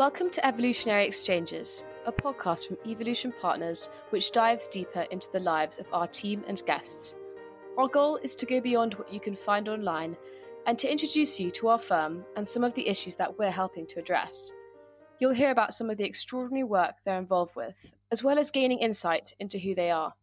Welcome to Evolutionary Exchanges, a podcast from Evolution Partners which dives deeper into the lives of our team and guests. Our goal is to go beyond what you can find online and to introduce you to our firm and some of the issues that we're helping to address. You'll hear about some of the extraordinary work they're involved with, as well as gaining insight into who they are.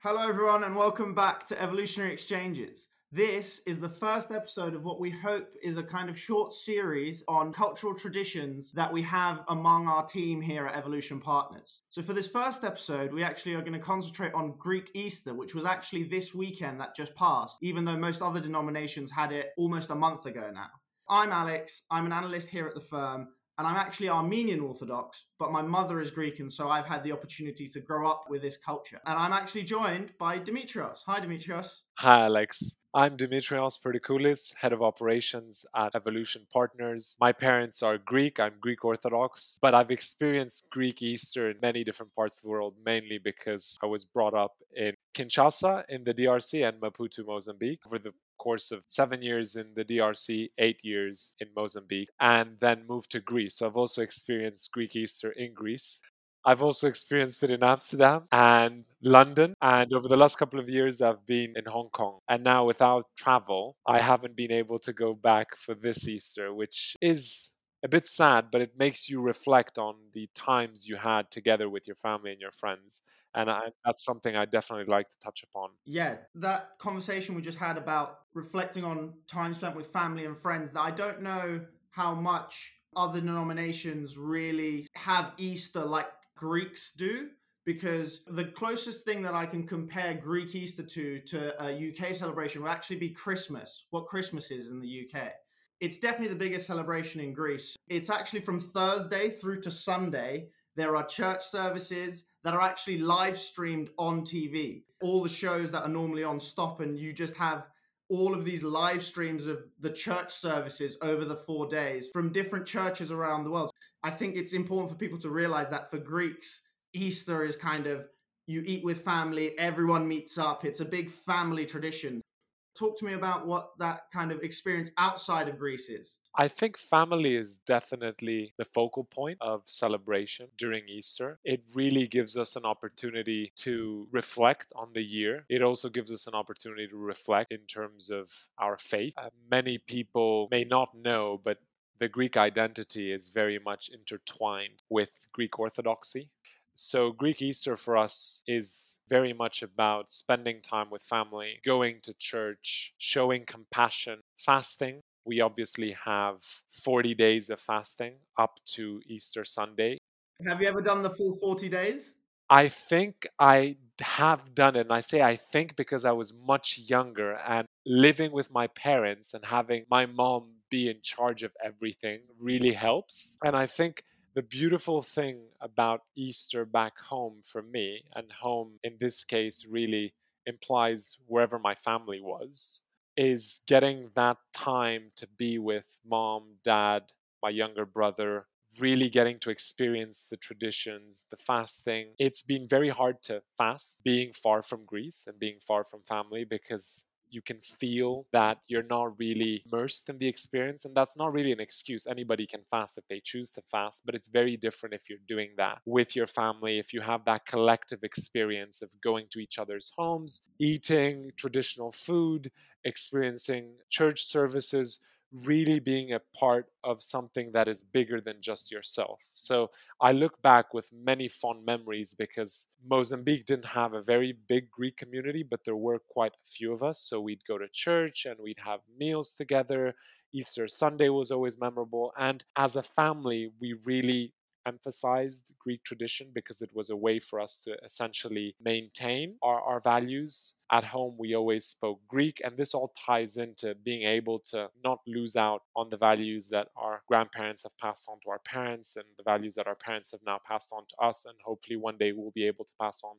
Hello, everyone, and welcome back to Evolutionary Exchanges. This is the first episode of what we hope is a kind of short series on cultural traditions that we have among our team here at Evolution Partners. So, for this first episode, we actually are going to concentrate on Greek Easter, which was actually this weekend that just passed, even though most other denominations had it almost a month ago now. I'm Alex, I'm an analyst here at the firm, and I'm actually Armenian Orthodox, but my mother is Greek, and so I've had the opportunity to grow up with this culture. And I'm actually joined by Dimitrios. Hi, Dimitrios. Hi, Alex. I'm Dimitrios Perikoulis, head of operations at Evolution Partners. My parents are Greek. I'm Greek Orthodox, but I've experienced Greek Easter in many different parts of the world, mainly because I was brought up in Kinshasa in the DRC and Maputo, Mozambique. Over the course of seven years in the DRC, eight years in Mozambique, and then moved to Greece. So I've also experienced Greek Easter in Greece. I've also experienced it in Amsterdam and London. And over the last couple of years, I've been in Hong Kong. And now, without travel, I haven't been able to go back for this Easter, which is a bit sad, but it makes you reflect on the times you had together with your family and your friends. And I, that's something I definitely like to touch upon. Yeah, that conversation we just had about reflecting on time spent with family and friends, that I don't know how much other denominations really have Easter like Greeks do because the closest thing that I can compare Greek Easter to to a UK celebration would actually be Christmas. What Christmas is in the UK. It's definitely the biggest celebration in Greece. It's actually from Thursday through to Sunday. There are church services that are actually live streamed on TV. All the shows that are normally on stop, and you just have all of these live streams of the church services over the four days from different churches around the world. I think it's important for people to realize that for Greeks, Easter is kind of you eat with family, everyone meets up. It's a big family tradition. Talk to me about what that kind of experience outside of Greece is. I think family is definitely the focal point of celebration during Easter. It really gives us an opportunity to reflect on the year. It also gives us an opportunity to reflect in terms of our faith. Uh, many people may not know, but the Greek identity is very much intertwined with Greek Orthodoxy. So, Greek Easter for us is very much about spending time with family, going to church, showing compassion, fasting. We obviously have 40 days of fasting up to Easter Sunday. Have you ever done the full 40 days? I think I have done it. And I say I think because I was much younger and living with my parents and having my mom be in charge of everything really helps. And I think the beautiful thing about Easter back home for me, and home in this case really implies wherever my family was, is getting that time to be with mom, dad, my younger brother, really getting to experience the traditions, the fasting. It's been very hard to fast being far from Greece and being far from family because you can feel that you're not really immersed in the experience. And that's not really an excuse. Anybody can fast if they choose to fast, but it's very different if you're doing that with your family, if you have that collective experience of going to each other's homes, eating traditional food, experiencing church services really being a part of something that is bigger than just yourself. So I look back with many fond memories because Mozambique didn't have a very big Greek community, but there were quite a few of us. So we'd go to church and we'd have meals together. Easter Sunday was always memorable. And as a family, we really emphasized Greek tradition because it was a way for us to essentially maintain our, our values. At home, we always spoke Greek, and this all ties into being able to not lose out on the values that our grandparents have passed on to our parents and the values that our parents have now passed on to us, and hopefully one day we'll be able to pass on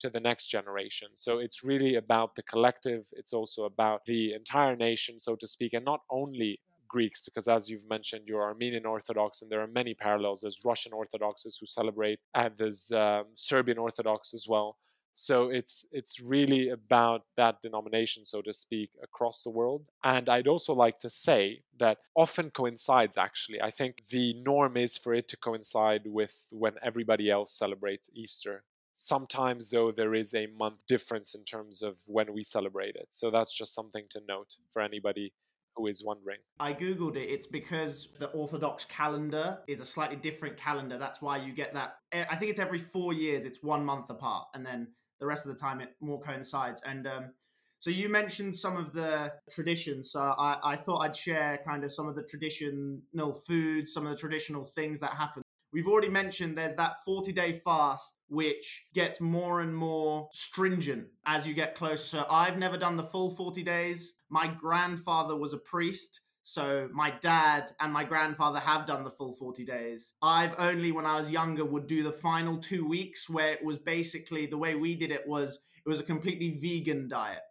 to the next generation. So it's really about the collective, it's also about the entire nation, so to speak, and not only Greeks, because as you've mentioned, you're Armenian Orthodox, and there are many parallels. There's Russian Orthodoxes who celebrate, and there's um, Serbian Orthodox as well. So it's it's really about that denomination, so to speak, across the world. And I'd also like to say that often coincides actually. I think the norm is for it to coincide with when everybody else celebrates Easter. Sometimes, though, there is a month difference in terms of when we celebrate it. So that's just something to note for anybody who is wondering. I googled it. It's because the Orthodox calendar is a slightly different calendar. That's why you get that. Eh, I think it's every four years. It's one month apart, and then the rest of the time it more coincides. And um, so you mentioned some of the traditions. So I, I thought I'd share kind of some of the traditional foods, some of the traditional things that happen. We've already mentioned there's that 40 day fast, which gets more and more stringent as you get closer. So I've never done the full 40 days. My grandfather was a priest. So my dad and my grandfather have done the full 40 days. I've only, when I was younger, would do the final two weeks where it was basically the way we did it was it was a completely vegan diet.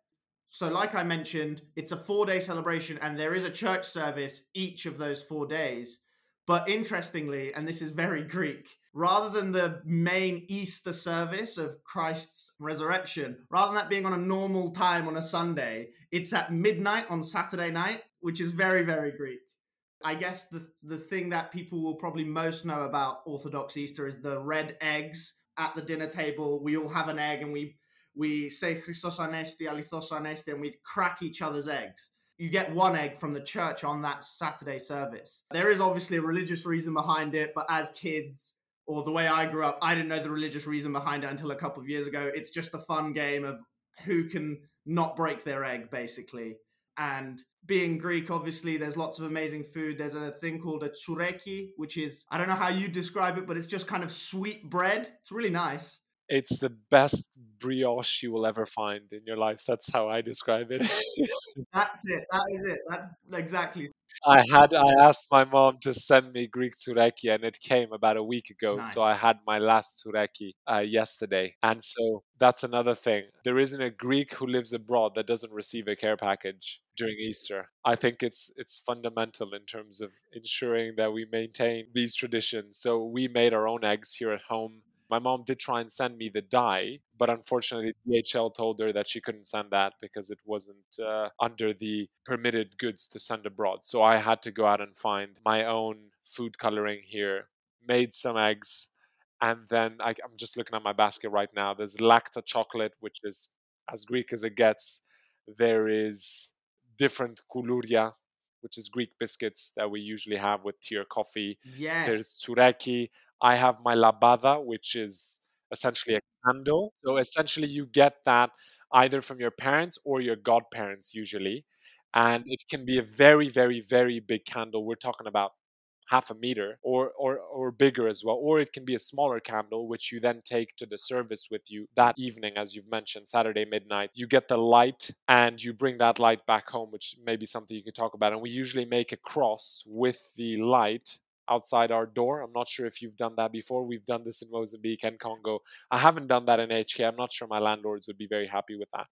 So, like I mentioned, it's a four day celebration and there is a church service each of those four days. But interestingly, and this is very Greek, rather than the main Easter service of Christ's resurrection, rather than that being on a normal time on a Sunday, it's at midnight on Saturday night, which is very, very Greek. I guess the the thing that people will probably most know about Orthodox Easter is the red eggs at the dinner table. We all have an egg and we we say Christos Anesti, Alithos Anesti, and we crack each other's eggs you get one egg from the church on that Saturday service. There is obviously a religious reason behind it, but as kids, or the way I grew up, I didn't know the religious reason behind it until a couple of years ago. It's just a fun game of who can not break their egg, basically. And being Greek, obviously, there's lots of amazing food. There's a thing called a tsureki, which is, I don't know how you describe it, but it's just kind of sweet bread. It's really nice it's the best brioche you will ever find in your life. That's how I describe it. That's it. That is it. That's exactly. I had I asked my mom to send me Greek tsureki, and it came about a week ago. Nice. So I had my last tsureki uh, yesterday, and so that's another thing. There isn't a Greek who lives abroad that doesn't receive a care package during Easter. I think it's it's fundamental in terms of ensuring that we maintain these traditions. So we made our own eggs here at home my mom did try and send me the dye, but unfortunately, DHL told her that she couldn't send that because it wasn't uh, under the permitted goods to send abroad. So I had to go out and find my own food coloring here, made some eggs, and then I, am just looking at my basket right now. There's lacta chocolate, which is as Greek as it gets. There is different koulouria, which is Greek biscuits that we usually have with tea or coffee. Yes. There's tsureki. I have my labada, which is essentially a candle. So essentially, you get that either from your parents or your godparents, usually. And it can be a very, very, very big candle. We're talking about half a meter or, or or bigger as well or it can be a smaller candle which you then take to the service with you that evening as you've mentioned saturday midnight you get the light and you bring that light back home which may be something you can talk about and we usually make a cross with the light outside our door. I'm not sure if you've done that before. We've done this in Mozambique and Congo. I haven't done that in HK. I'm not sure my landlords would be very happy with that.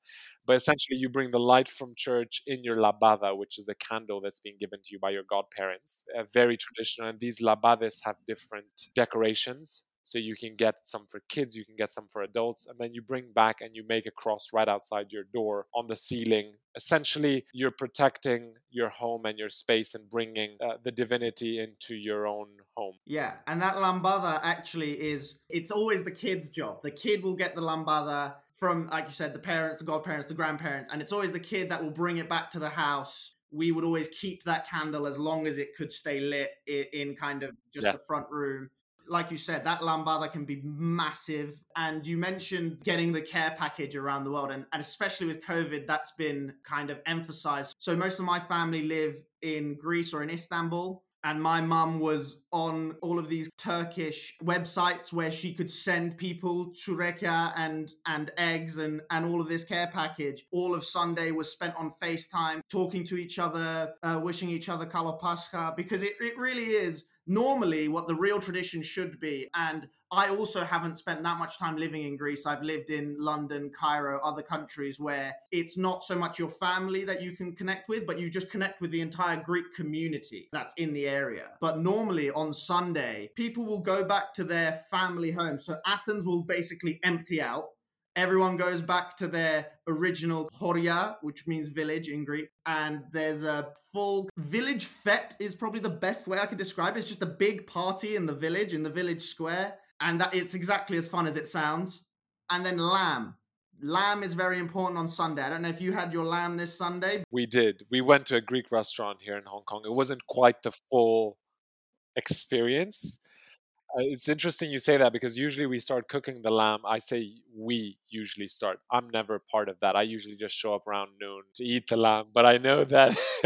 But essentially, you bring the light from church in your labada, which is the candle that's being given to you by your godparents. Uh, very traditional. And these labades have different decorations. So you can get some for kids, you can get some for adults, and then you bring back and you make a cross right outside your door on the ceiling. Essentially, you're protecting your home and your space and bringing uh, the divinity into your own home. Yeah, and that lambada actually is it's always the kid's job. The kid will get the lambada from like you said the parents, the godparents, the grandparents, and it's always the kid that will bring it back to the house we would always keep that candle as long as it could stay lit in, in kind of just yeah. the front room like you said, that lambada can be massive. And you mentioned getting the care package around the world, and, and especially with COVID, that's been kind of emphasized. So most of my family live in Greece or in Istanbul. And my mum was on all of these Turkish websites where she could send people chureka and and eggs and and all of this care package. All of Sunday was spent on FaceTime, talking to each other, uh, wishing each other Kalo Pascha, because it, it really is normally what the real tradition should be. And I also haven't spent that much time living in Greece. I've lived in London, Cairo, other countries where it's not so much your family that you can connect with, but you just connect with the entire Greek community that's in the area. But normally on Sunday, people will go back to their family home. So Athens will basically empty out everyone goes back to their original horia, which means village in Greek. And there's a full village fete is probably the best way I could describe it. It's just a big party in the village, in the village square. And that it's exactly as fun as it sounds. And then lamb. Lamb is very important on Sunday. I don't know if you had your lamb this Sunday. We did. We went to a Greek restaurant here in Hong Kong. It wasn't quite the full experience Uh, it's interesting you say that because usually we start cooking the lamb. I say we usually start. I'm never part of that. I usually just show up around noon to eat the lamb. But I know that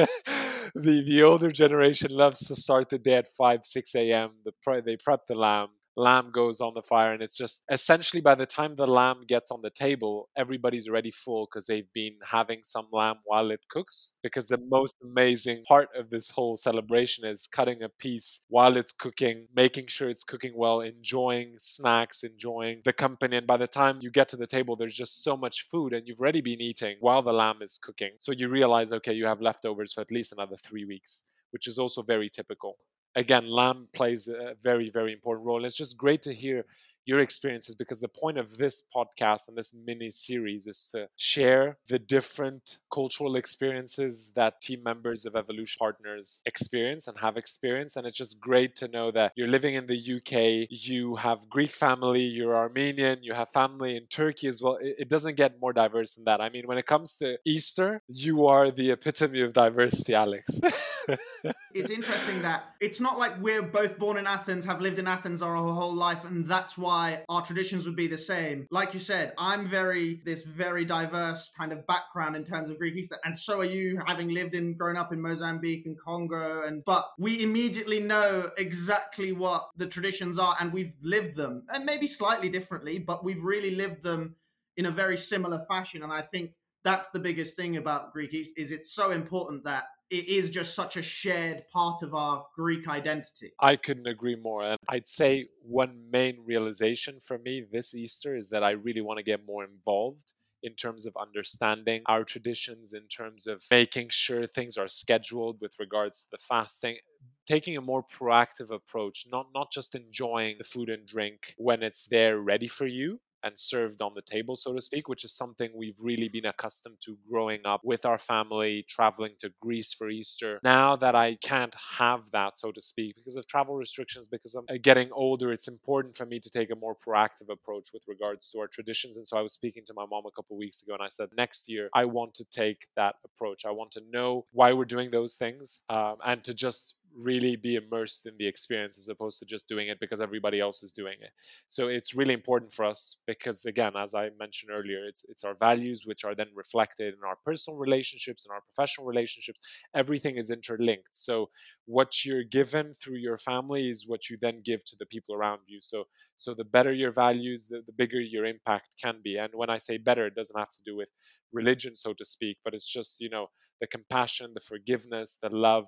the the older generation loves to start the day at five six a.m. The pre- they prep the lamb lamb goes on the fire and it's just essentially by the time the lamb gets on the table everybody's already full because they've been having some lamb while it cooks because the most amazing part of this whole celebration is cutting a piece while it's cooking making sure it's cooking well enjoying snacks enjoying the company and by the time you get to the table there's just so much food and you've already been eating while the lamb is cooking. So you realize okay you have leftovers for at least another 3 weeks which is also very typical again, lamb plays a very, very important role. It's just great to hear your experiences because the point of this podcast and this mini series is to share the different cultural experiences that team members of Evolution Partners experience and have experienced. And it's just great to know that you're living in the UK, you have Greek family, you're Armenian, you have family in Turkey as well. It, doesn't get more diverse than that. I mean, when it comes to Easter, you are the epitome of diversity, Alex. it's interesting that it's not like we're both born in Athens, have lived in Athens our whole life, and that's why our traditions would be the same. Like you said, I'm very, this very diverse kind of background in terms of Greek Easter, and so are you, having lived in, grown up in Mozambique and Congo, and but we immediately know exactly what the traditions are, and we've lived them, and maybe slightly differently, but we've really lived them in a very similar fashion, and I think that's the biggest thing about Greek East is it's so important that it is just such a shared part of our Greek identity. I couldn't agree more. And I'd say one main realization for me this Easter is that I really want to get more involved in terms of understanding our traditions, in terms of making sure things are scheduled with regards to the fasting, taking a more proactive approach, not not just enjoying the food and drink when it's there ready for you, and served on the table, so to speak, which is something we've really been accustomed to growing up with our family, traveling to Greece for Easter. Now that I can't have that, so to speak, because of travel restrictions, because I'm uh, getting older, it's important for me to take a more proactive approach with regards to our traditions. And so I was speaking to my mom a couple weeks ago, and I said, next year, I want to take that approach. I want to know why we're doing those things um, and to just really be immersed in the experience as opposed to just doing it because everybody else is doing it. So it's really important for us because again, as I mentioned earlier, it's it's our values which are then reflected in our personal relationships and our professional relationships. Everything is interlinked. So what you're given through your family is what you then give to the people around you. So so the better your values, the, the bigger your impact can be. And when I say better, it doesn't have to do with religion, so to speak, but it's just, you know, the compassion, the forgiveness, the love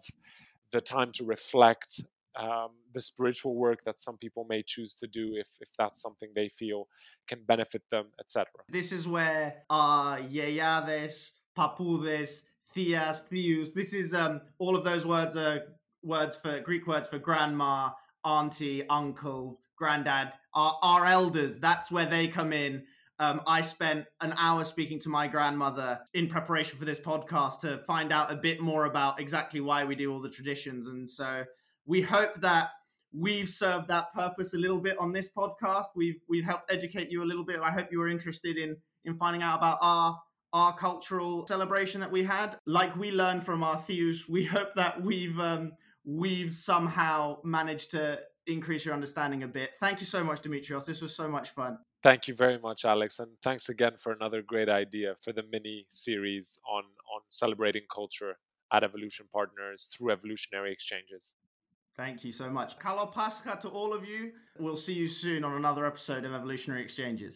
the time to reflect um, the spiritual work that some people may choose to do if, if that's something they feel can benefit them, etc. This is where uh, yeyades, papudes, theas, theus, this is um, all of those words are words for Greek words for grandma, auntie, uncle, granddad, our, our elders. That's where they come in um, I spent an hour speaking to my grandmother in preparation for this podcast to find out a bit more about exactly why we do all the traditions. And so we hope that we've served that purpose a little bit on this podcast. We've we've helped educate you a little bit. I hope you were interested in in finding out about our our cultural celebration that we had. Like we learned from our theus, we hope that we've um, we've somehow managed to increase your understanding a bit. Thank you so much, Dimitrios. This was so much fun. Thank you very much, Alex, and thanks again for another great idea for the mini series on on celebrating culture at Evolution Partners through evolutionary exchanges. Thank you so much. Kalo Pascha to all of you. We'll see you soon on another episode of Evolutionary Exchanges.